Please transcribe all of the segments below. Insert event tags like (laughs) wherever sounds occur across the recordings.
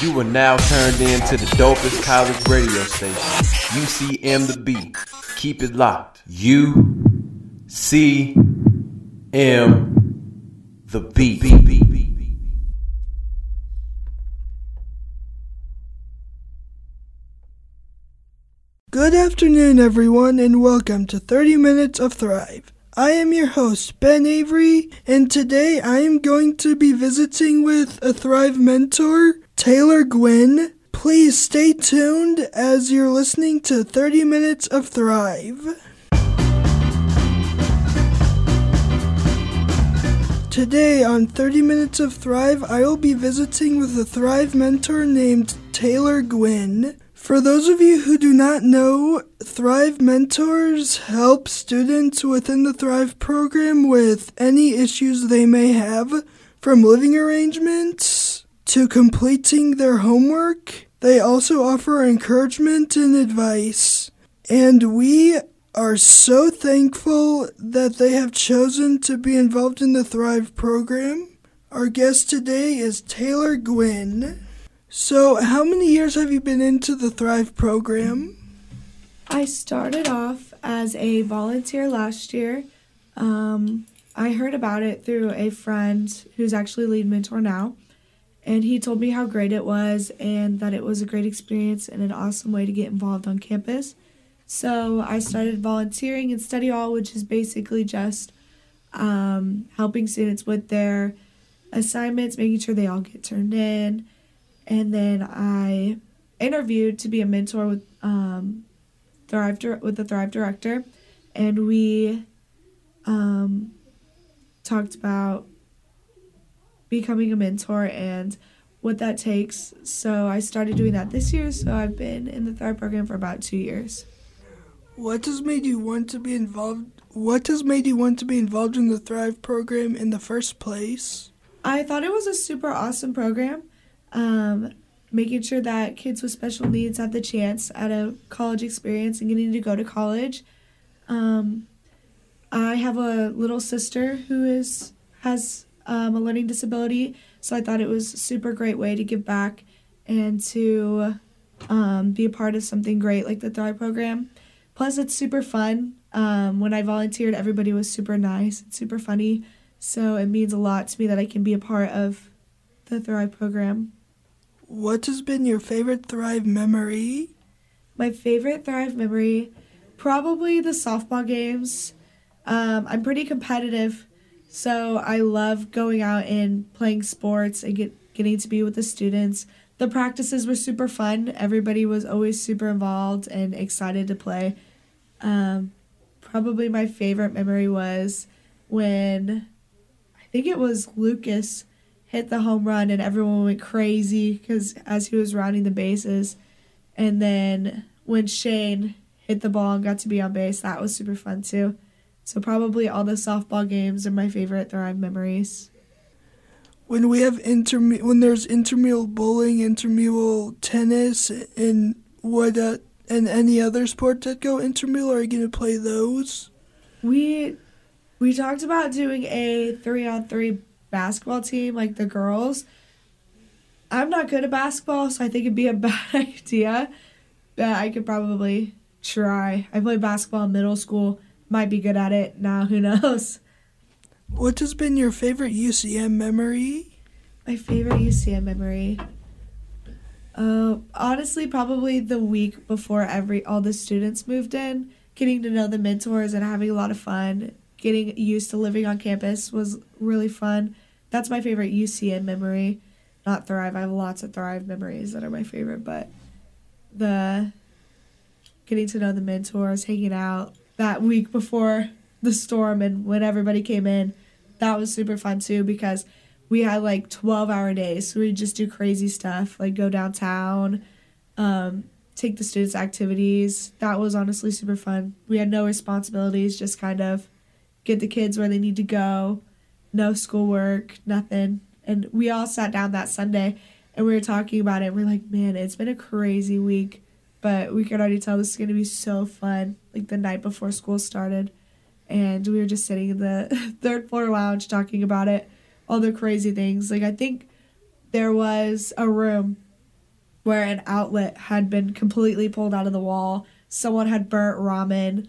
You are now turned in to the dopest college radio station, UCM the B. Keep it locked. U C M the B. Good afternoon, everyone, and welcome to 30 Minutes of Thrive. I am your host, Ben Avery, and today I am going to be visiting with a Thrive mentor, Taylor Gwynn. Please stay tuned as you're listening to 30 Minutes of Thrive. Today on 30 Minutes of Thrive, I will be visiting with a Thrive mentor named Taylor Gwynn. For those of you who do not know, Thrive Mentors help students within the Thrive program with any issues they may have, from living arrangements to completing their homework. They also offer encouragement and advice. And we are so thankful that they have chosen to be involved in the Thrive program. Our guest today is Taylor Gwynn. So, how many years have you been into the Thrive program? I started off as a volunteer last year. Um, I heard about it through a friend who's actually lead mentor now, and he told me how great it was and that it was a great experience and an awesome way to get involved on campus. So I started volunteering in study hall, which is basically just um, helping students with their assignments, making sure they all get turned in and then I interviewed to be a mentor with um, Thrive with the Thrive director, and we um, talked about becoming a mentor and what that takes. So I started doing that this year. So I've been in the Thrive program for about two years. What has made you want to be involved? What has made you want to be involved in the Thrive program in the first place? I thought it was a super awesome program um, making sure that kids with special needs have the chance at a college experience and getting to go to college. Um, I have a little sister who is has um, a learning disability, so I thought it was a super great way to give back and to um, be a part of something great like the Thrive program. Plus, it's super fun. Um, when I volunteered, everybody was super nice and super funny, so it means a lot to me that I can be a part of the Thrive program. What has been your favorite Thrive memory? My favorite Thrive memory, probably the softball games. Um, I'm pretty competitive, so I love going out and playing sports and get, getting to be with the students. The practices were super fun. Everybody was always super involved and excited to play. Um, probably my favorite memory was when I think it was Lucas hit the home run and everyone went crazy because as he was rounding the bases. And then when Shane hit the ball and got to be on base, that was super fun too. So probably all the softball games are my favorite Thrive memories. When we have inter when there's intramural bowling, intramural tennis, and what uh, and any other sport that go intramural, are you gonna play those? We we talked about doing a three on three basketball team, like the girls. I'm not good at basketball, so I think it'd be a (laughs) bad idea. But I could probably try. I played basketball in middle school. Might be good at it. Now, who knows? What has been your favorite UCM memory? My favorite UCM memory. Uh, honestly, probably the week before every all the students moved in, getting to know the mentors and having a lot of fun getting used to living on campus was really fun. That's my favorite UCM memory. Not Thrive. I have lots of Thrive memories that are my favorite, but the getting to know the mentors, hanging out that week before the storm and when everybody came in, that was super fun too because we had like 12 hour days. So we just do crazy stuff like go downtown, um, take the students' activities. That was honestly super fun. We had no responsibilities, just kind of get the kids where they need to go, no schoolwork, nothing. And we all sat down that Sunday and we were talking about it. we're like, man, it's been a crazy week, but we could already tell this is going to be so fun. Like the night before school started, and we were just sitting in the (laughs) third floor lounge talking about it, all the crazy things. Like, I think there was a room where an outlet had been completely pulled out of the wall. Someone had burnt ramen.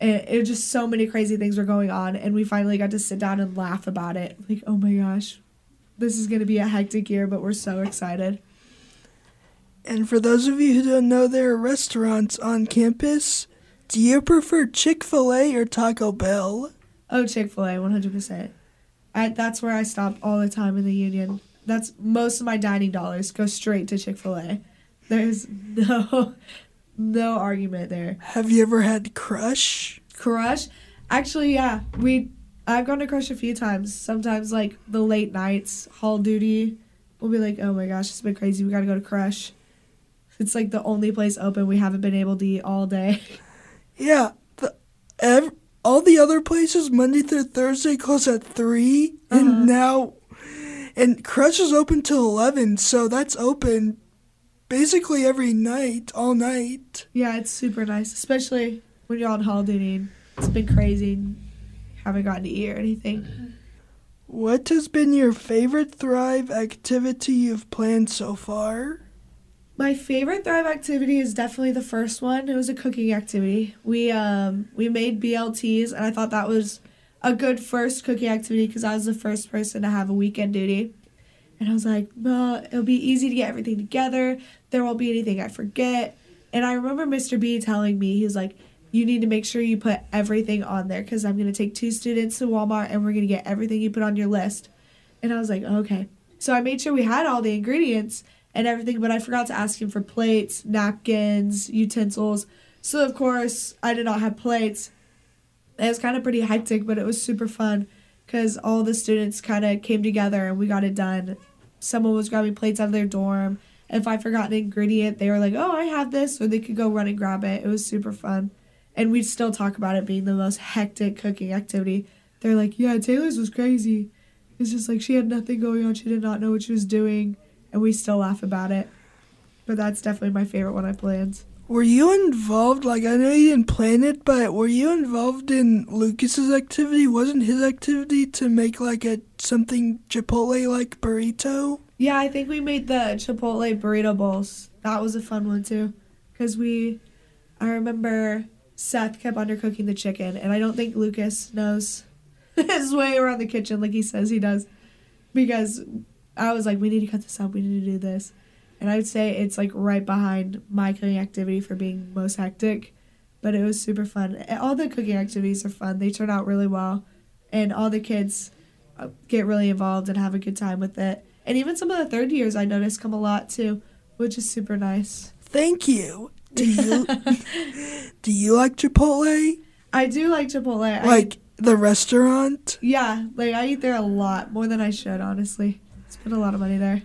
And it was just so many crazy things were going on. And we finally got to sit down and laugh about it. Like, oh my gosh, this is going to be a hectic year, but we're so excited. And for those of you who don't know, there are restaurants on campus. Do you prefer Chick fil A or Taco Bell? Oh, Chick fil A, 100%. I, that's where I stop all the time in the union. That's most of my dining dollars go straight to Chick fil A. There's (laughs) no no argument there. Have you ever had Crush? Crush? Actually, yeah. We I've gone to Crush a few times. Sometimes like the late nights, hall duty, we'll be like, oh my gosh, it's been crazy. We gotta go to Crush. It's like the only place open we haven't been able to eat all day. Yeah, the ev- all the other places Monday through Thursday close at 3 Uh-huh. and now and Crush is open till eleven, so that's open basically every night, all night. Yeah, it's super nice, especially when you're on holiday. It's been crazy. Haven't gotten to eat or anything. What has been your favorite Thrive activity you've planned so far? My favorite Thrive activity is definitely the first one. It was a cooking activity. We um we made BLTs, and I thought that was a good first cooking activity because I was the first person to have a weekend duty. And I was like, well, it'll be easy to get everything together. There won't be anything I forget. And I remember Mr. B telling me, he was like, you need to make sure you put everything on there because I'm going to take two students to Walmart and we're going to get everything you put on your list. And I was like, okay. So I made sure we had all the ingredients and everything, but I forgot to ask him for plates, napkins, utensils. So, of course, I did not have plates. It was kind of pretty hectic, but it was super fun because all the students kind of came together and we got it done. Someone was grabbing plates out of their dorm. If I forgot an ingredient, they were like, oh, I have this, or they could go run and grab it. It was super fun. And we'd still talk about it being the most hectic cooking activity. They're like, yeah, Taylor's was crazy. It's just like she had nothing going on. She did not know what she was doing. And we still laugh about it. But that's definitely my favorite one I planned. Were you involved? Like, I know you didn't plan it, but were you involved in Lucas's activity? Wasn't his activity to make like a something Chipotle like burrito? Yeah, I think we made the Chipotle burrito bowls. That was a fun one too. Because we, I remember Seth kept undercooking the chicken, and I don't think Lucas knows (laughs) his way around the kitchen like he says he does. Because I was like, we need to cut this up, we need to do this. And I would say it's like right behind my cooking activity for being most hectic. But it was super fun. All the cooking activities are fun, they turn out really well. And all the kids uh, get really involved and have a good time with it. And even some of the third years I noticed come a lot too, which is super nice. Thank you. Do you (laughs) do you like Chipotle? I do like Chipotle. I, Like the restaurant? yeah, like I eat there a lot more than I should. Honestly, spend a lot of money there.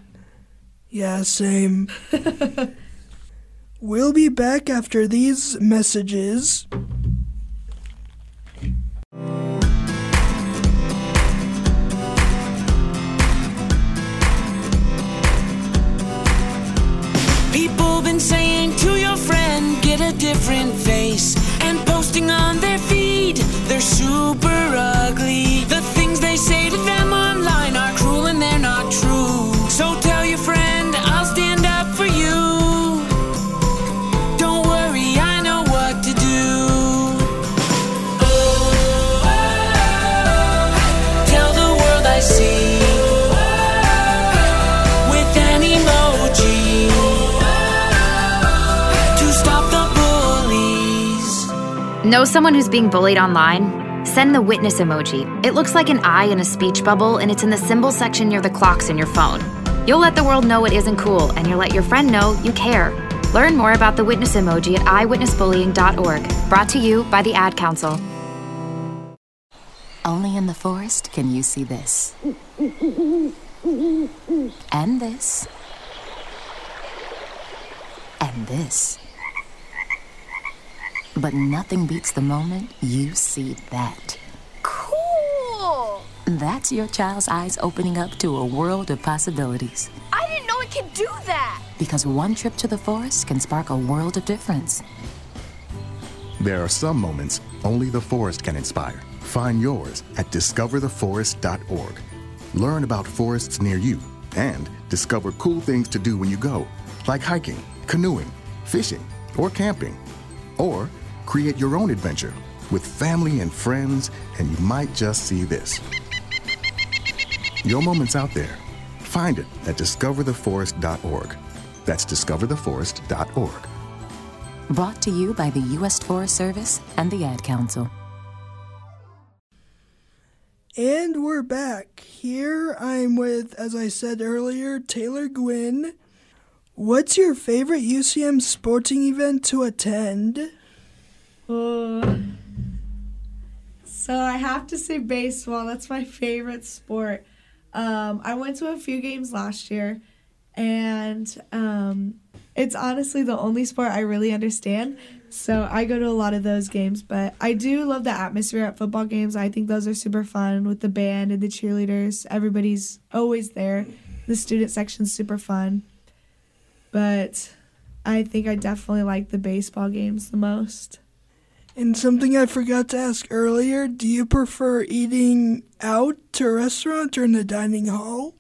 Yeah, same. (laughs) we'll be back after these messages. People been saying to your friend, get a different face. And posting on their feed, they're super ugly. The things they say to them online are cruel Know someone who's being bullied online? Send the witness emoji. It looks like an eye in a speech bubble, and it's in the symbol section near the clocks in your phone. You'll let the world know it isn't cool, and you'll let your friend know you care. Learn more about the witness emoji at eyewitnessbullying.org. Brought to you by the Ad Council. Only in the forest can you see this. And this. And this. But nothing beats the moment you see that. Cool! That's your child's eyes opening up to a world of possibilities. I didn't know it could do that! Because one trip to the forest can spark a world of difference. There are some moments only the forest can inspire. Find yours at discovertheforest.org. Learn about forests near you and discover cool things to do when you go. like hiking, canoeing, fishing, or camping. Or create your own adventure with family and friends, and you might just see this. Your moment's out there. Find it at discovertheforest.org. That's discovertheforest.org. Brought to you by the U.S. Forest Service and the Ad Council. And we're back. Here I'm with, as I said earlier, Taylor Gwynn. What's your favorite UCM sporting event to attend? So I have to say baseball. That's my favorite sport. Um, I went to a few games last year, and um, it's honestly the only sport I really understand. So I go to a lot of those games, but I do love the atmosphere at football games. I think those are super fun with the band and the cheerleaders. Everybody's always there. The student section's super fun. But I think I definitely like the baseball games the most. And something I forgot to ask earlier do you prefer eating out to a restaurant or in the dining hall?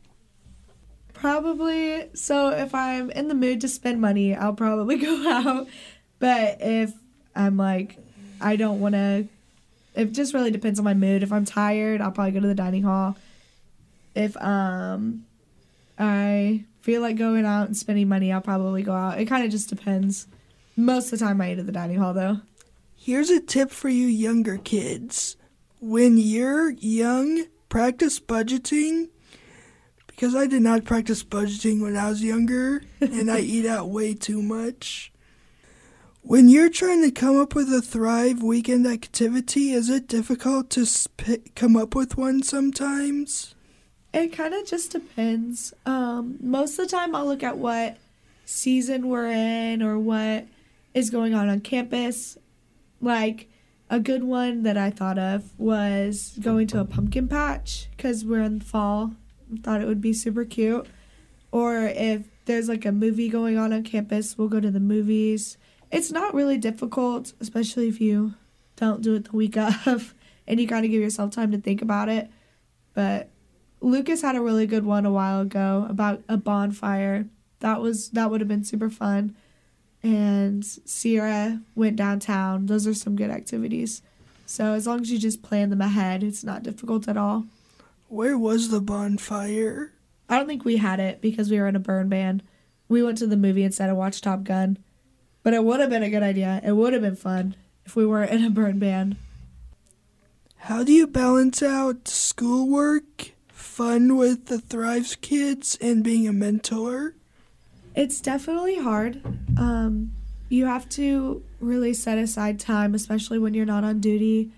Probably. So if I'm in the mood to spend money, I'll probably (laughs) go out. But if I'm like, I don't want to, it just really depends on my mood. If I'm tired, I'll probably go to the dining hall. If um, I feel like going out and spending money, I'll probably go out. It kind of just depends. Most of the time, I eat at the dining hall though. Here's a tip for you younger kids. When you're young, practice budgeting. Because I did not practice budgeting when I was younger, (laughs) and I eat out way too much. When you're trying to come up with a Thrive weekend activity, is it difficult to sp- come up with one sometimes? It kind of just depends. Um, most of the time, I'll look at what season we're in or what is going on on campus. Like a good one that I thought of was going to a pumpkin patch because we're in fall. Thought it would be super cute. Or if there's like a movie going on on campus, we'll go to the movies. It's not really difficult, especially if you don't do it the week (laughs) of and you kind of give yourself time to think about it. But Lucas had a really good one a while ago about a bonfire. That was that would have been super fun. And Sierra went downtown. Those are some good activities. So as long as you just plan them ahead, it's not difficult at all. Where was the bonfire? I don't think we had it because we were in a burn ban. We went to the movie instead of watch Top Gun. But it would have been a good idea. It would have been fun if we weren't in a burn ban. How do you balance out schoolwork, fun with the Thrives kids, and being a mentor? It's definitely hard. Um, you have to really set aside time, especially when you're not on duty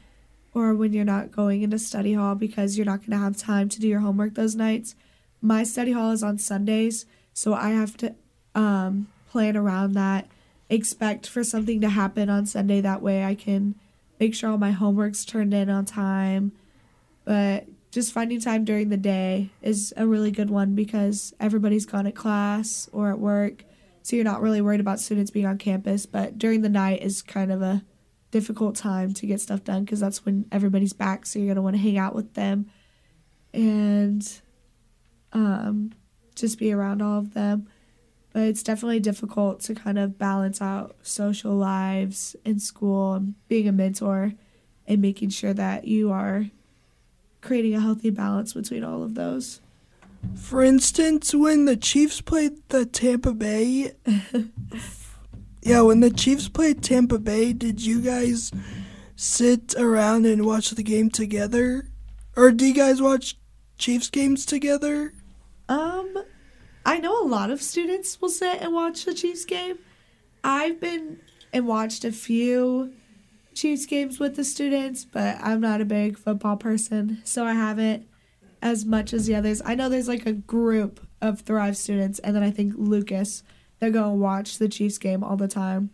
or when you're not going into study hall because you're not going to have time to do your homework those nights. My study hall is on Sundays, so I have to um, plan around that, expect for something to happen on Sunday. That way I can make sure all my homework's turned in on time. But just finding time during the day is a really good one because everybody's gone at class or at work. So you're not really worried about students being on campus. But during the night is kind of a difficult time to get stuff done because that's when everybody's back. So you're going to want to hang out with them and um, just be around all of them. But it's definitely difficult to kind of balance out social lives in school and being a mentor and making sure that you are creating a healthy balance between all of those. For instance, when the Chiefs played the Tampa Bay, (laughs) yeah, when the Chiefs played Tampa Bay, did you guys sit around and watch the game together? Or do you guys watch Chiefs games together? Um, I know a lot of students will sit and watch the Chiefs game. I've been and watched a few Chiefs games with the students, but I'm not a big football person, so I haven't as much as the others. I know there's like a group of Thrive students, and then I think Lucas that go and watch the Chiefs game all the time.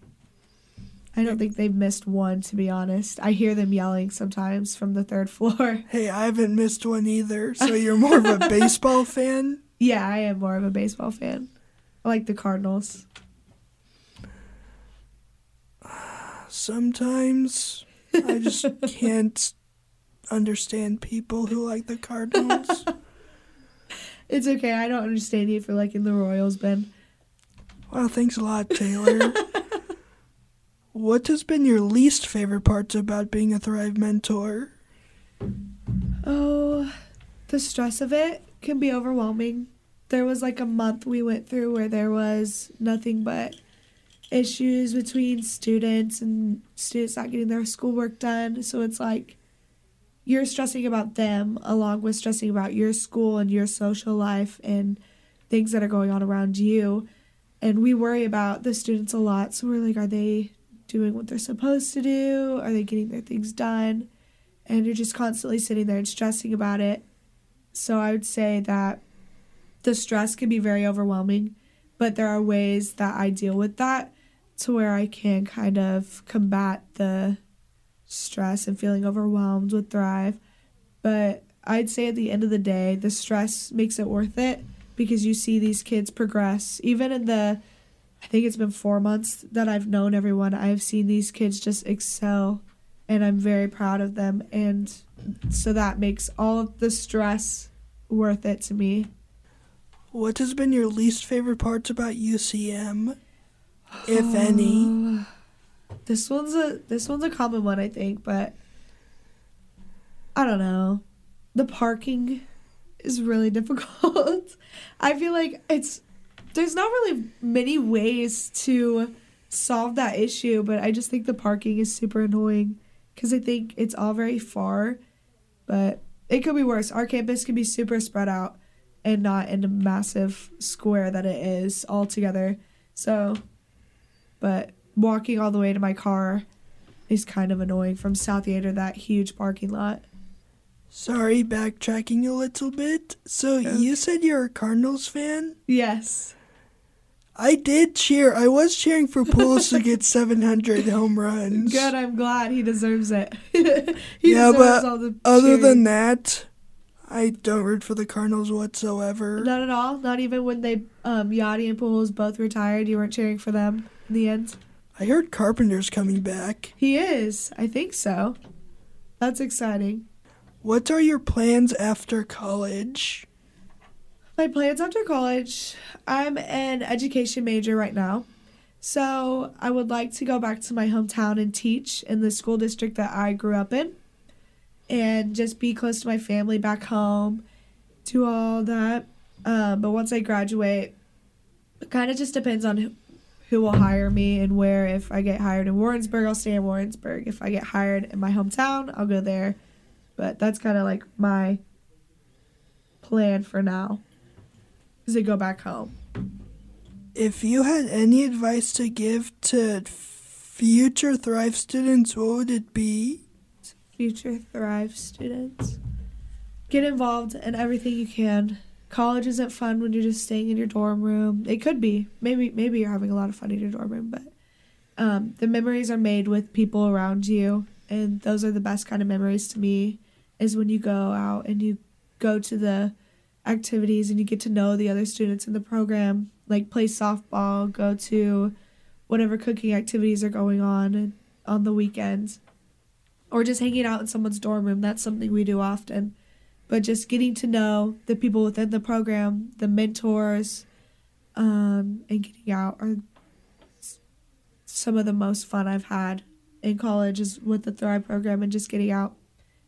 I don't think they've missed one, to be honest. I hear them yelling sometimes from the third floor. (laughs) Hey, I haven't missed one either. So you're more of a (laughs) baseball fan? Yeah, I am more of a baseball fan. I like the Cardinals. Sometimes I just (laughs) can't understand people who like the Cardinals. It's okay. I don't understand you for liking the Royals, Ben. Well, thanks a lot, Taylor. (laughs) what has been your least favorite parts about being a Thrive mentor? Oh, the stress of it can be overwhelming. There was like a month we went through where there was nothing but issues between students and students not getting their schoolwork done. So it's like you're stressing about them along with stressing about your school and your social life and things that are going on around you. And we worry about the students a lot. So we're like, are they doing what they're supposed to do? Are they getting their things done? And you're just constantly sitting there and stressing about it. So I would say that the stress can be very overwhelming, but there are ways that I deal with that to where I can kind of combat the stress and feeling overwhelmed with Thrive. But I'd say at the end of the day, the stress makes it worth it because you see these kids progress. Even in the, I think it's been four months that I've known everyone, I've seen these kids just excel and I'm very proud of them. And so that makes all of the stress worth it to me. What has been your least favorite parts about UCM, if any? This one's a this one's a common one, I think, but I don't know. The parking is really (laughs) difficult. I feel like it's there's not really many ways to solve that issue, but I just think the parking is super annoying because I think it's all very far, but it could be worse. Our campus could be super spread out and not in a massive square that it is all together. So, but walking all the way to my car is kind of annoying from South Theater, that huge parking lot. Sorry, backtracking a little bit. So you said you're a Cardinals fan? Yes. I did cheer. I was cheering for Pujols to get (laughs) 700 home runs. Good, I'm glad he deserves it. (laughs) he yeah, deserves but all the other than that, I don't root for the Cardinals whatsoever. Not at all. Not even when they um Yadi and Pujols both retired, you weren't cheering for them the end. I heard Carpenter's coming back. He is. I think so. That's exciting. What are your plans after college? My plans after college, I'm an education major right now. So I would like to go back to my hometown and teach in the school district that I grew up in and just be close to my family back home, do all that. Um, but once I graduate, it kind of just depends on who, will hire me and where. If I get hired in Warrensburg, I'll stay in Warrensburg. If I get hired in my hometown, I'll go there. But that's kind of like my plan for now is to go back home. If you had any advice to give to future Thrive students, what would it be? Future Thrive students, get involved in everything you can. College isn't fun when you're just staying in your dorm room. It could be. Maybe maybe you're having a lot of fun in your dorm room, but um, the memories are made with people around you, and those are the best kind of memories to me. Is when you go out and you go to the activities and you get to know the other students in the program, like play softball, go to whatever cooking activities are going on on the weekends, or just hanging out in someone's dorm room. That's something we do often. But just getting to know the people within the program, the mentors, um, and getting out are some of the most fun I've had in college is with the Thrive program and just getting out.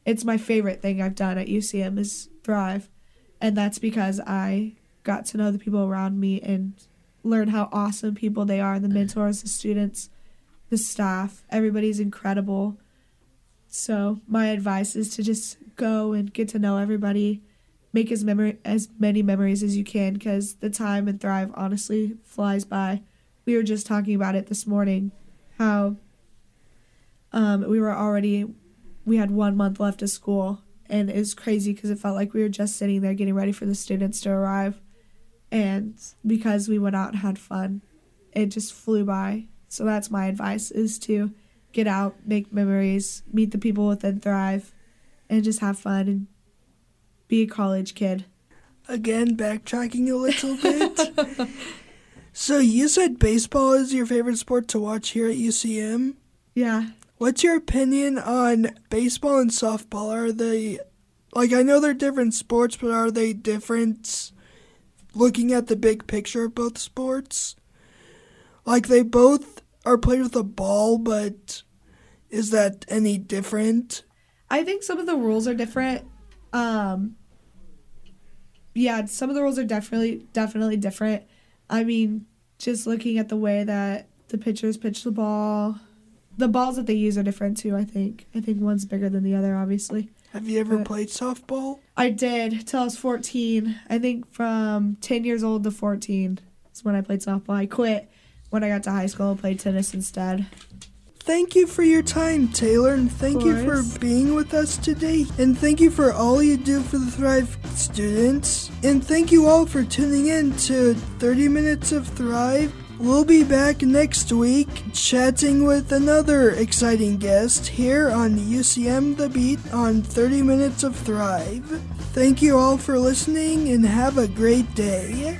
It's my favorite thing I've done at UCM is Thrive and that's because I got to know the people around me and learn how awesome people they are the mentors the students the staff. Everybody's incredible so my advice is to just go and get to know everybody. Make as memory as many memories as you can because the time and thrive honestly flies by. We were just talking about it this morning how um, we were already we had one month left of school and it was crazy because it felt like we were just sitting there getting ready for the students to arrive. And because we went out and had fun it just flew by. So that's my advice is to get out make memories meet the people within thrive and just have fun and be a college kid Again, backtracking a little (laughs) bit. so you said baseball is your favorite sport to watch here at UCM. yeah What's your opinion on baseball and softball? Are they like I know they're different sports, but are they different looking at the big picture of both sports? Like they both are played with a ball, but is that any different? I think some of the rules are different. Um, yeah, some of the rules are definitely definitely different. I mean, just looking at the way that the pitchers pitch the ball, the balls that they use are different too. I think. I think one's bigger than the other, obviously. Have you ever But- played softball? I did till I was 14. I think from 10 years old to 14 is when I played softball. I quit when I got to high school and played tennis instead. Thank you for your time, Taylor, and thank you for being with us today. And thank you for all you do for the Thrive students. And thank you all for tuning in to 30 Minutes of Thrive. We'll be back next week chatting with another exciting guest here on UCM The Beat on 30 Minutes of Thrive. Thank you all for listening and have a great day.